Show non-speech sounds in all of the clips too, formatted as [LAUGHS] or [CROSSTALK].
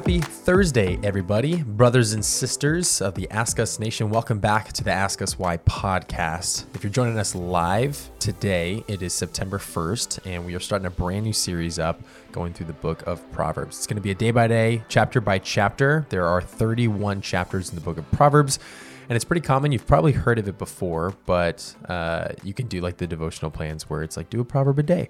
Happy Thursday, everybody, brothers and sisters of the Ask Us Nation. Welcome back to the Ask Us Why podcast. If you're joining us live today, it is September 1st, and we are starting a brand new series up going through the book of Proverbs. It's going to be a day by day, chapter by chapter. There are 31 chapters in the book of Proverbs. And it's pretty common. You've probably heard of it before, but uh, you can do like the devotional plans where it's like do a proverb a day.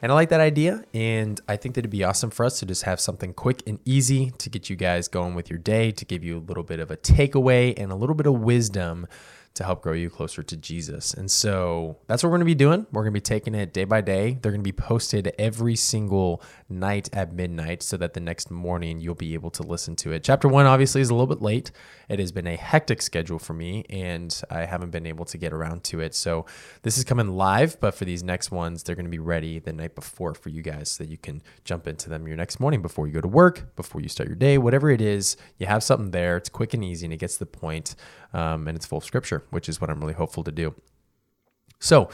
And I like that idea. And I think that it'd be awesome for us to just have something quick and easy to get you guys going with your day, to give you a little bit of a takeaway and a little bit of wisdom to help grow you closer to Jesus. And so that's what we're going to be doing. We're going to be taking it day by day. They're going to be posted every single night at midnight so that the next morning you'll be able to listen to it. Chapter one, obviously, is a little bit late. It has been a hectic schedule for me and I haven't been able to get around to it. So this is coming live, but for these next ones, they're going to be ready the night before for you guys so that you can jump into them your next morning before you go to work, before you start your day, whatever it is. You have something there. It's quick and easy and it gets to the point, um, and it's full of scripture, which is what I'm really hopeful to do. So,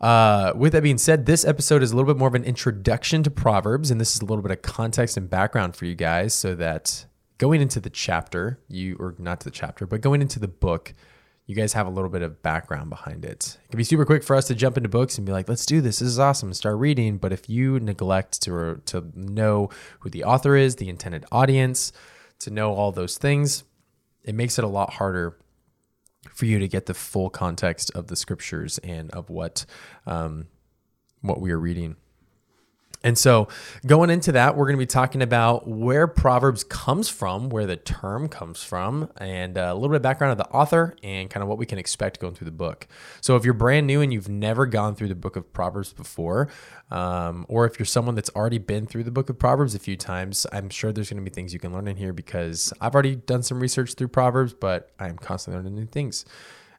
uh, with that being said, this episode is a little bit more of an introduction to Proverbs, and this is a little bit of context and background for you guys so that going into the chapter, you, or not to the chapter, but going into the book, you guys have a little bit of background behind it. It can be super quick for us to jump into books and be like, let's do this. This is awesome. Start reading. But if you neglect to, to know who the author is, the intended audience, to know all those things, it makes it a lot harder for you to get the full context of the scriptures and of what um, what we are reading. And so, going into that, we're going to be talking about where Proverbs comes from, where the term comes from, and uh, a little bit of background of the author and kind of what we can expect going through the book. So, if you're brand new and you've never gone through the book of Proverbs before, um, or if you're someone that's already been through the book of Proverbs a few times, I'm sure there's going to be things you can learn in here because I've already done some research through Proverbs, but I am constantly learning new things.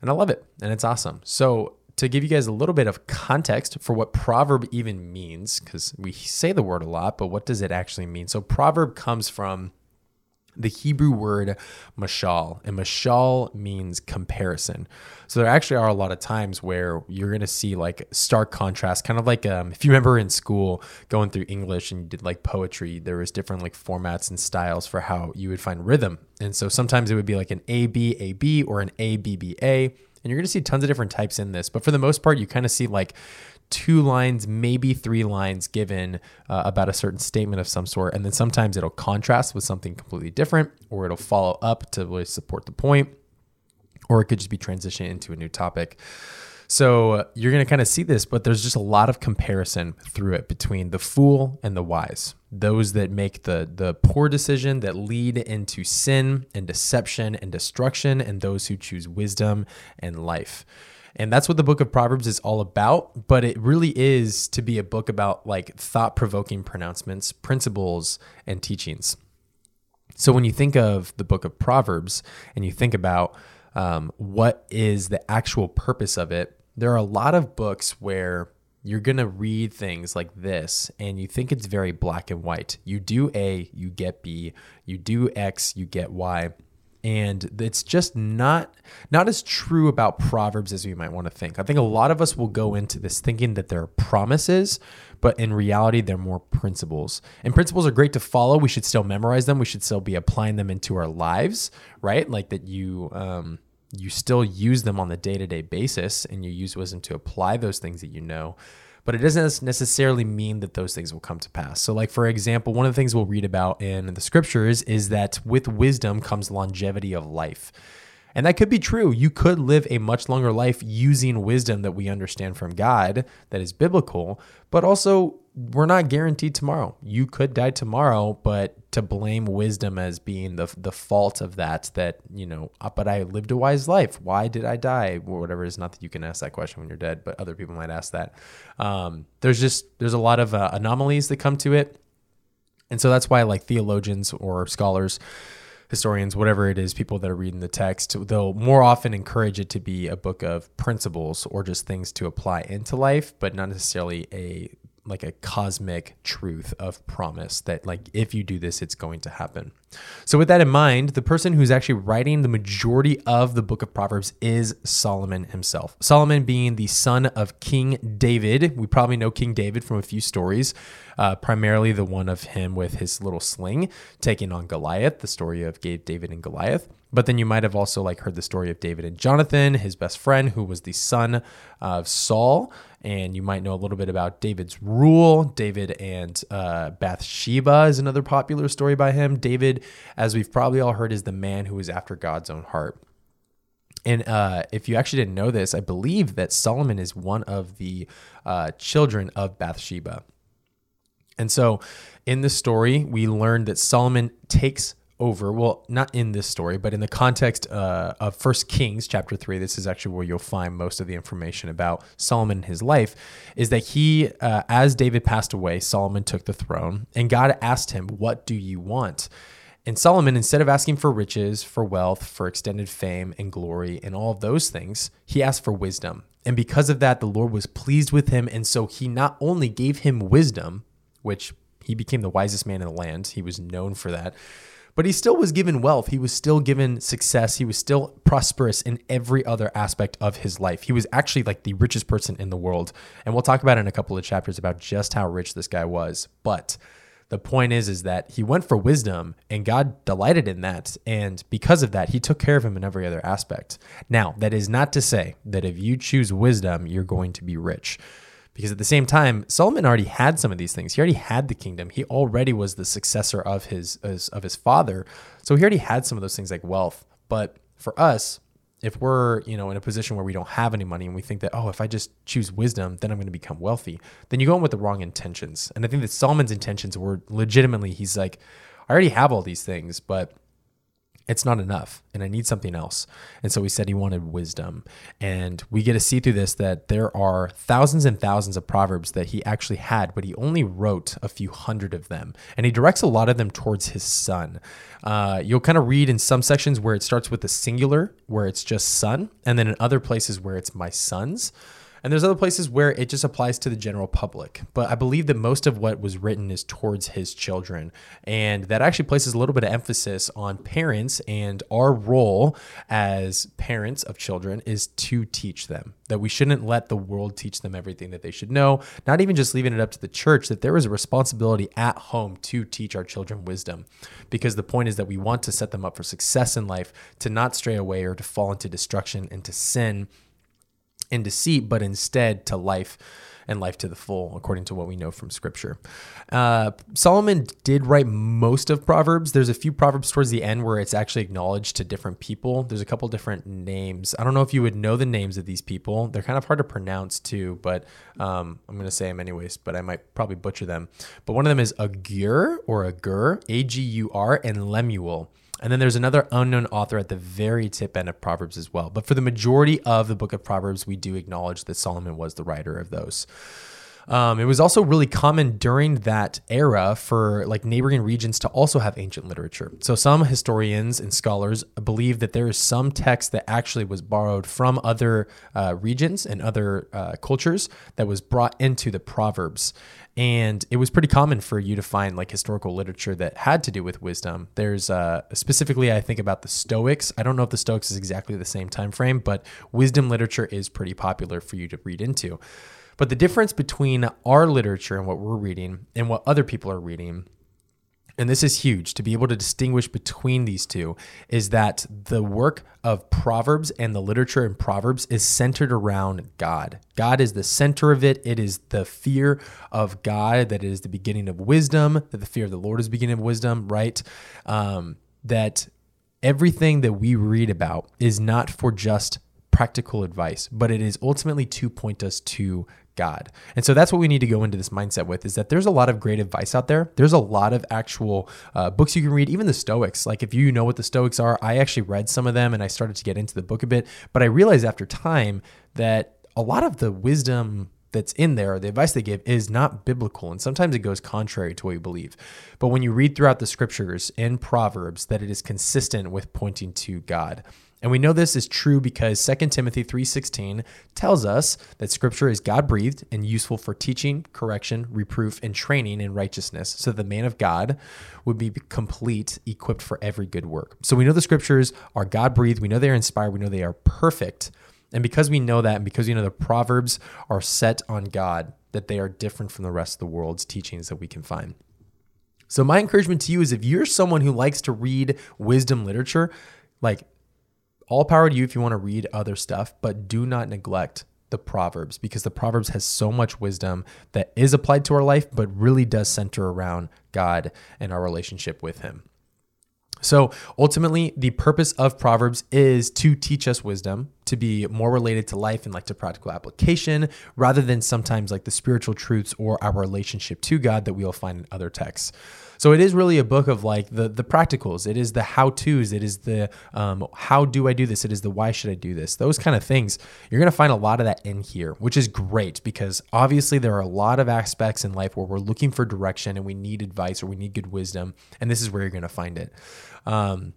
And I love it, and it's awesome. So, to give you guys a little bit of context for what proverb even means, because we say the word a lot, but what does it actually mean? So, proverb comes from the Hebrew word mashal, and mashal means comparison. So there actually are a lot of times where you're to see like stark contrast, kind of like um, if you remember in school going through English and you did like poetry, there was different like formats and styles for how you would find rhythm. And so sometimes it would be like an A B A B or an A B B A and you're going to see tons of different types in this, but for the most part, you kind of see like two lines, maybe three lines given uh, about a certain statement of some sort. And then sometimes it'll contrast with something completely different, or it'll follow up to really support the point, or it could just be transitioning into a new topic. So uh, you're going to kind of see this, but there's just a lot of comparison through it between the fool and the wise. Those that make the the poor decision that lead into sin and deception and destruction, and those who choose wisdom and life. And that's what the book of Proverbs is all about. But it really is to be a book about like thought provoking pronouncements, principles, and teachings. So when you think of the book of Proverbs and you think about um, what is the actual purpose of it, there are a lot of books where you're going to read things like this and you think it's very black and white. You do A, you get B, you do X, you get Y. And it's just not not as true about proverbs as we might want to think. I think a lot of us will go into this thinking that they're promises, but in reality they're more principles. And principles are great to follow. We should still memorize them. We should still be applying them into our lives, right? Like that you um you still use them on the day to day basis and you use wisdom to apply those things that you know. But it doesn't necessarily mean that those things will come to pass. So, like, for example, one of the things we'll read about in the scriptures is that with wisdom comes longevity of life. And that could be true. You could live a much longer life using wisdom that we understand from God that is biblical, but also we're not guaranteed tomorrow. You could die tomorrow, but to blame wisdom as being the the fault of that, that you know, uh, but I lived a wise life. Why did I die? Or whatever. It's not that you can ask that question when you're dead, but other people might ask that. Um, there's just there's a lot of uh, anomalies that come to it, and so that's why like theologians or scholars historians, whatever it is, people that are reading the text, they'll more often encourage it to be a book of principles or just things to apply into life, but not necessarily a like a cosmic truth of promise that like if you do this it's going to happen So, with that in mind, the person who's actually writing the majority of the book of Proverbs is Solomon himself. Solomon being the son of King David. We probably know King David from a few stories, uh, primarily the one of him with his little sling taking on Goliath, the story of David and Goliath. But then you might have also like heard the story of David and Jonathan, his best friend, who was the son of Saul and you might know a little bit about David's rule. David and uh, Bathsheba is another popular story by him. David, as we've probably all heard, is the man who is after God's own heart. And uh, if you actually didn't know this, I believe that Solomon is one of the uh, children of Bathsheba. And so in the story, we learn that Solomon takes over well not in this story but in the context uh, of first kings chapter 3 this is actually where you'll find most of the information about solomon and his life is that he uh, as david passed away solomon took the throne and god asked him what do you want? And solomon instead of asking for riches for wealth for extended fame and glory and all of those things he asked for wisdom. And because of that the lord was pleased with him and so he not only gave him wisdom which he became the wisest man in the land he was known for that but he still was given wealth. He was still given success. He was still prosperous in every other aspect of his life. He was actually like the richest person in the world. And we'll talk about in a couple of chapters about just how rich this guy was. But the point is is that he went for wisdom and God delighted in that and because of that he took care of him in every other aspect. Now, that is not to say that if you choose wisdom you're going to be rich because at the same time solomon already had some of these things. He already had the kingdom. He already was the successor of his of his father. So he already had some of those things like wealth. But for us if we're you know in a position where we don't have any money and we think that oh if i just choose wisdom then i'm going to become wealthy then you go in with the wrong intentions. And i think that solomon's intentions were legitimately he's like i already have all these things but it's not enough and I need something else. And so he said he wanted wisdom. And we get to see through this that there are thousands and thousands of proverbs that he actually had, but he only wrote a few hundred of them. And he directs a lot of them towards his son. Uh, you'll kind of read in some sections where it starts with the singular, where it's just son, and then in other places where it's my sons. And there's other places where it just applies to the general public. But I believe that most of what was written is towards his children. And that actually places a little bit of emphasis on parents and our role as parents of children is to teach them. That we shouldn't let the world teach them everything that they should know, not even just leaving it up to the church, that there is a responsibility at home to teach our children wisdom. Because the point is that we want to set them up for success in life, to not stray away or to fall into destruction and to sin in deceit, but instead to life and life to the full, according to what we know from scripture. Uh, Solomon did write most of Proverbs. There's a few Proverbs towards the end where it's actually acknowledged to different people. There's a couple different names. I don't know if you would know the names of these people. They're kind of hard to pronounce too, but um, I'm going to say them anyways, but I might probably butcher them. But one of them is Agur or Agur, A G U R, and Lemuel. And then there's another unknown author at the very tip end of Proverbs as well. But for the majority of the book of Proverbs, we do acknowledge that Solomon was the writer of those. Um, it was also really common during that era for like neighboring regions to also have ancient literature. So some historians and scholars believe that there is some text that actually was borrowed from other uh, regions and other uh, cultures that was brought into the Proverbs. And it was pretty common for you to find like historical literature that had to do with wisdom. There's uh, specifically, I think about the Stoics. I don't know if the Stoics is exactly the same time frame, but wisdom literature is pretty popular for you to read into. But the difference between our literature and what we're reading and what other people are reading and this is huge to be able to distinguish between these two is that the work of Proverbs and the literature in Proverbs is centered around God. God is the center of it. It is the fear of God that is the beginning of wisdom, that the fear of the Lord is the beginning of wisdom, right? Um, that everything that we read about is not for just practical advice, but it is ultimately to point us to God. And so that's what we need to go into this mindset with is that there's a lot of great advice out there. There's a lot of actual uh, books you can read, even the Stoics. Like if you know what the Stoics are, I actually read some of them and I started to get into the book a bit. But I realized after time that a lot of the wisdom that's in there, the advice they give is not biblical. And sometimes it goes contrary to what you believe. But when you read throughout the scriptures in Proverbs, that it is consistent with pointing to God. And we know this is true because 2 Timothy 3:16 tells us that scripture is God-breathed and useful for teaching, correction, reproof, and training in righteousness, so the man of God would be complete, equipped for every good work. So we know the scriptures are God-breathed, we know they are inspired, we know they are perfect. And because we know that and because we know the proverbs are set on God, that they are different from the rest of the world's teachings that we can find. So my encouragement to you is if you're someone who likes to read wisdom literature, like all power to you if you want to read other stuff, but do not neglect the Proverbs because the Proverbs has so much wisdom that is applied to our life, but really does center around God and our relationship with Him. So ultimately, the purpose of Proverbs is to teach us wisdom, to be more related to life and like to practical application, rather than sometimes like the spiritual truths or our relationship to God that we'll find in other texts. So it is really a book of like the the practicals. It is the how tos. It is the um, how do I do this. It is the why should I do this. Those kind of things. You're gonna find a lot of that in here, which is great because obviously there are a lot of aspects in life where we're looking for direction and we need advice or we need good wisdom, and this is where you're gonna find it. Um,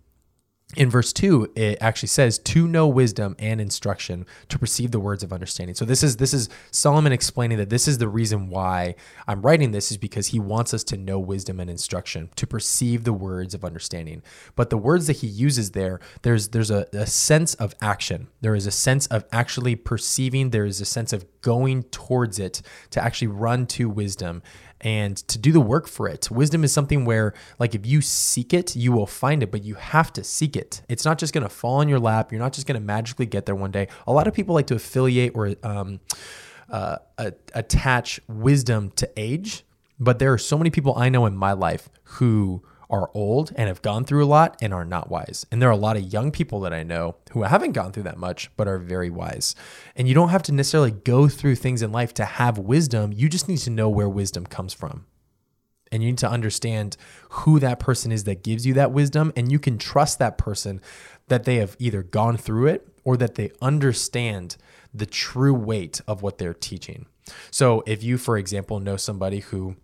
in verse 2 it actually says to know wisdom and instruction to perceive the words of understanding. So this is this is solomon explaining that this is the reason why i'm writing this is because he wants us to know wisdom and instruction to perceive the words of understanding. But the words that he uses there there's there's a, a sense of action. There is a sense of actually perceiving. There is a sense of going towards it to actually run to wisdom and to do the work for it. Wisdom is something where, like, if you seek it, you will find it, but you have to seek it. It's not just going to fall in your lap. You're not just going to magically get there one day. A lot of people like to affiliate or um, uh, attach wisdom to age, but there are so many people I know in my life who are old and have gone through a lot and are not wise. And there are a lot of young people that I know who haven't gone through that much but are very wise. And you don't have to necessarily go through things in life to have wisdom. You just need to know where wisdom comes from. And you need to understand who that person is that gives you that wisdom. And you can trust that person that they have either gone through it or that they understand the true weight of what they're teaching. So if you, for example, know somebody who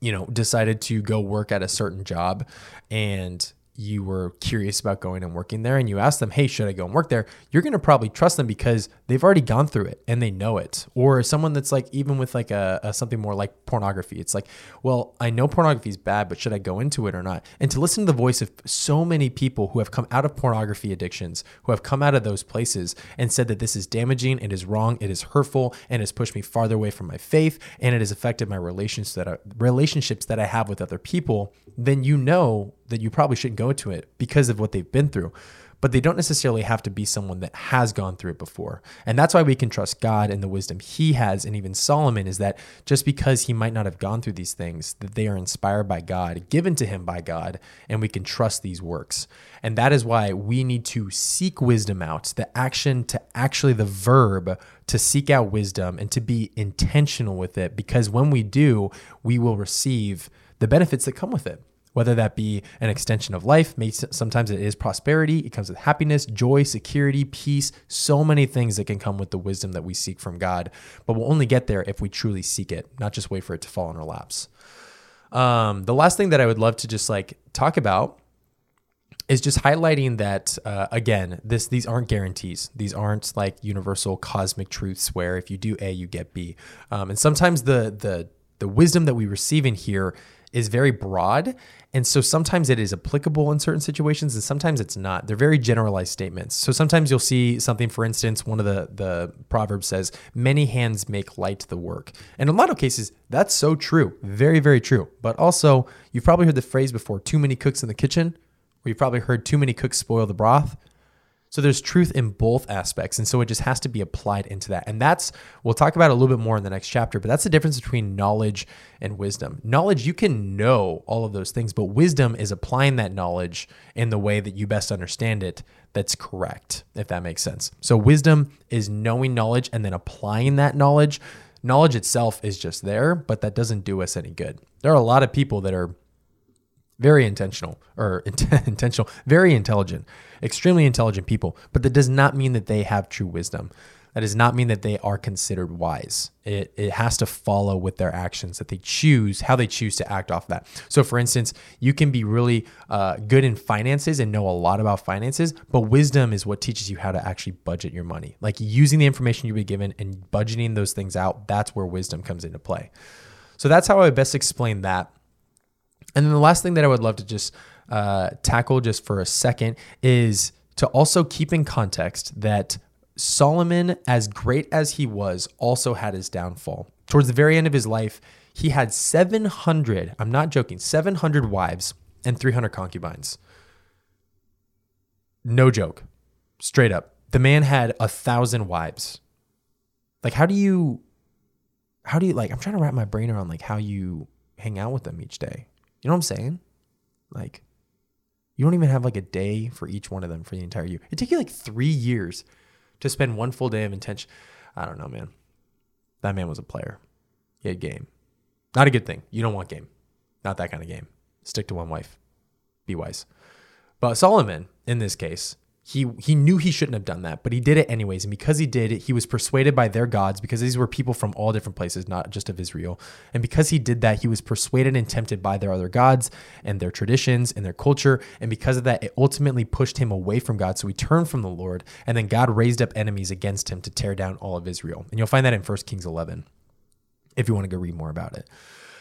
you know, decided to go work at a certain job and you were curious about going and working there and you ask them, hey, should I go and work there? You're going to probably trust them because they've already gone through it and they know it. Or someone that's like, even with like a, a something more like pornography, it's like, well, I know pornography is bad, but should I go into it or not? And to listen to the voice of so many people who have come out of pornography addictions, who have come out of those places and said that this is damaging, it is wrong, it is hurtful, and has pushed me farther away from my faith, and it has affected my relations that I, relationships that I have with other people, then you know that you probably shouldn't go to it because of what they've been through. But they don't necessarily have to be someone that has gone through it before. And that's why we can trust God and the wisdom he has. And even Solomon is that just because he might not have gone through these things, that they are inspired by God, given to him by God, and we can trust these works. And that is why we need to seek wisdom out, the action to actually the verb to seek out wisdom and to be intentional with it. Because when we do, we will receive the benefits that come with it whether that be an extension of life. Sometimes it is prosperity. It comes with happiness, joy, security, peace, so many things that can come with the wisdom that we seek from God. But we'll only get there if we truly seek it, not just wait for it to fall in our laps. Um, the last thing that I would love to just like talk about is just highlighting that uh, again this these aren't guarantees these aren't like universal cosmic truths where if you do a you get b um, and sometimes the the the wisdom that we receive in here is very broad. And so sometimes it is applicable in certain situations and sometimes it's not. They're very generalized statements. So sometimes you'll see something, for instance, one of the, the proverbs says, many hands make light the work. And in a lot of cases, that's so true. Very, very true. But also, you've probably heard the phrase before too many cooks in the kitchen, or you've probably heard too many cooks spoil the broth. So there's truth in both aspects. And so it just has to be applied into that. And that's, we'll talk about a little bit more in the next chapter, but that's the difference between knowledge and wisdom. Knowledge, you can know all of those things, but wisdom is applying that knowledge in the way that you best understand it that's correct, if that makes sense. So wisdom is knowing knowledge and then applying that knowledge. Knowledge itself is just there, but that doesn't do us any good. There are a lot of people that are very intentional or [LAUGHS] intentional, very intelligent, extremely intelligent people, but that does not mean that they have true wisdom. that does not mean that they are considered wise. It, it has to follow with their actions that they choose, how they choose to act off that. So, for instance, you can be really uh, good in finances and know a lot about finances, but wisdom is what teaches you how to actually budget your money. Like using the information you've been given and budgeting those things out, that's where wisdom comes into play. So, that's how I would best explain that. And then the last thing that I would love to just uh, tackle just for a second is to also keep in context that Solomon, as great as he was, also had his downfall. Towards the very end of his life, he had 700, I'm not joking, 700 wives and 300 concubines. No joke. Straight up. The man had a thousand wives. Like, how do you, how do you, like, I'm trying to wrap my brain around, like, how you hang out with them each day. You know what I'm saying? Like, you don't even have like a day for each one of them for the entire year. It took you like three years to spend one full day of intention. I don't know, man. That man was a player. He had game. Not a good thing. You don't want game. Not that kind of game. Stick to one wife. Be wise. But Solomon, in this case, he he knew he shouldn't have done that, but he did it anyways. And because he did it, he was persuaded by their gods because these were people from all different places, not just of Israel. And because he did that, he was persuaded and tempted by their other gods and their traditions and their culture. And because of that, it ultimately pushed him away from God. So he turned from the Lord, and then God raised up enemies against him to tear down all of Israel. And you'll find that in 1 Kings 11 if you want to go read more about it.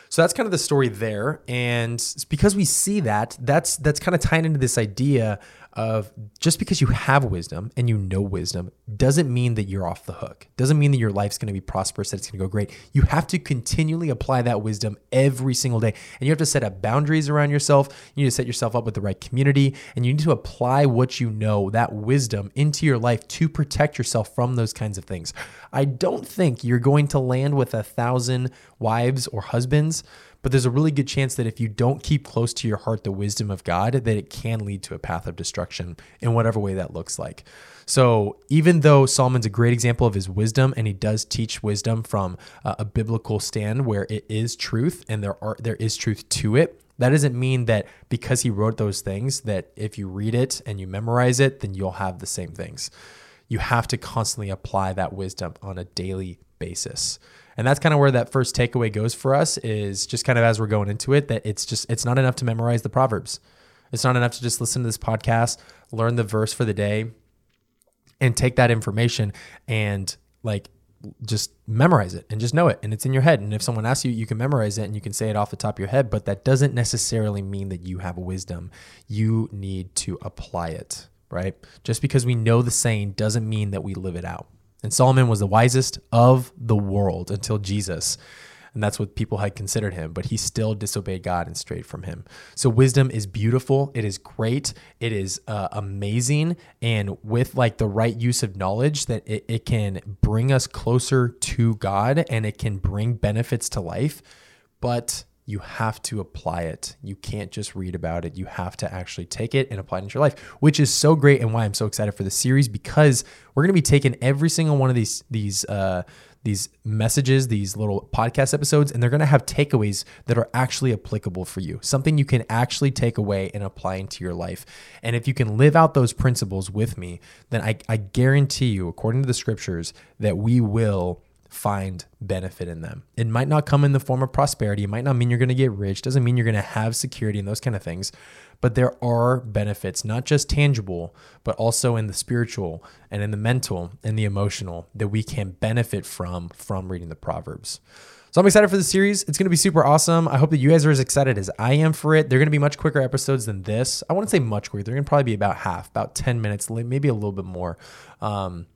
So that's kind of the story there, and because we see that, that's that's kind of tying into this idea of just because you have wisdom and you know wisdom doesn't mean that you're off the hook. Doesn't mean that your life's going to be prosperous, that it's going to go great. You have to continually apply that wisdom every single day. And you have to set up boundaries around yourself. You need to set yourself up with the right community and you need to apply what you know, that wisdom into your life to protect yourself from those kinds of things. I don't think you're going to land with a thousand wives or husbands but there's a really good chance that if you don't keep close to your heart the wisdom of God, that it can lead to a path of destruction in whatever way that looks like. So even though Solomon's a great example of his wisdom, and he does teach wisdom from a biblical stand where it is truth and there are there is truth to it, that doesn't mean that because he wrote those things that if you read it and you memorize it, then you'll have the same things. You have to constantly apply that wisdom on a daily basis. And that's kind of where that first takeaway goes for us is just kind of as we're going into it that it's just it's not enough to memorize the proverbs. It's not enough to just listen to this podcast, learn the verse for the day and take that information and like just memorize it and just know it and it's in your head. And if someone asks you you can memorize it and you can say it off the top of your head but that doesn't necessarily mean that you have wisdom. You need to apply it right? Just because we know the saying doesn't mean that we live it out and Solomon was the wisest of the world until Jesus. And that's what people had considered him, but he still disobeyed God and strayed from him. So, wisdom is beautiful. It is great. It is uh, amazing. And with like the right use of knowledge, that it, it can bring us closer to God and it can bring benefits to life. But you have to apply it. You can't just read about it. You have to actually take it and apply it into your life, which is so great and why I'm so excited for the series because we're going to be taking every single one of these these uh, these messages, these little podcast episodes, and they're going to have takeaways that are actually applicable for you, something you can actually take away and apply into your life. And if you can live out those principles with me, then I, I guarantee you, according to the scriptures, that we will find benefit in them. It might not come in the form of prosperity. It might not mean you're going to get rich. Doesn't mean you're going to have security and those kind of things. But there are benefits, not just tangible, but also in the spiritual and in the mental and the emotional that we can benefit from from reading the Proverbs. So I'm excited for the series. It's going to be super awesome. I hope that you guys are as excited as I am for it. They're going to be much quicker episodes than this. I wouldn't say much quicker. They're going to probably be about half, about 10 minutes, maybe a little bit more. Um,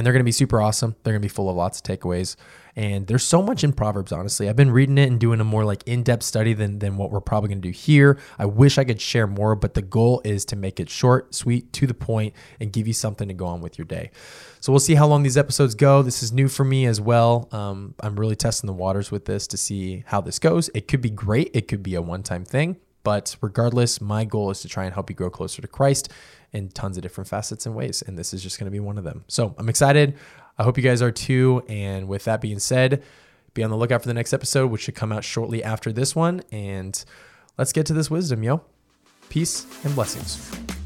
and they're going to be super awesome. They're going to be full of lots of takeaways. And there's so much in Proverbs, honestly. I've been reading it and doing a more like in-depth study than, than what we're probably going to do here. I wish I could share more, but the goal is to make it short, sweet, to the point, and give you something to go on with your day. So we'll see how long these episodes go. This is new for me as well. Um, I'm really testing the waters with this to see how this goes. It could be great. It could be a one-time thing. But regardless, my goal is to try and help you grow closer to Christ in tons of different facets and ways. And this is just going to be one of them. So I'm excited. I hope you guys are too. And with that being said, be on the lookout for the next episode, which should come out shortly after this one. And let's get to this wisdom, yo. Peace and blessings.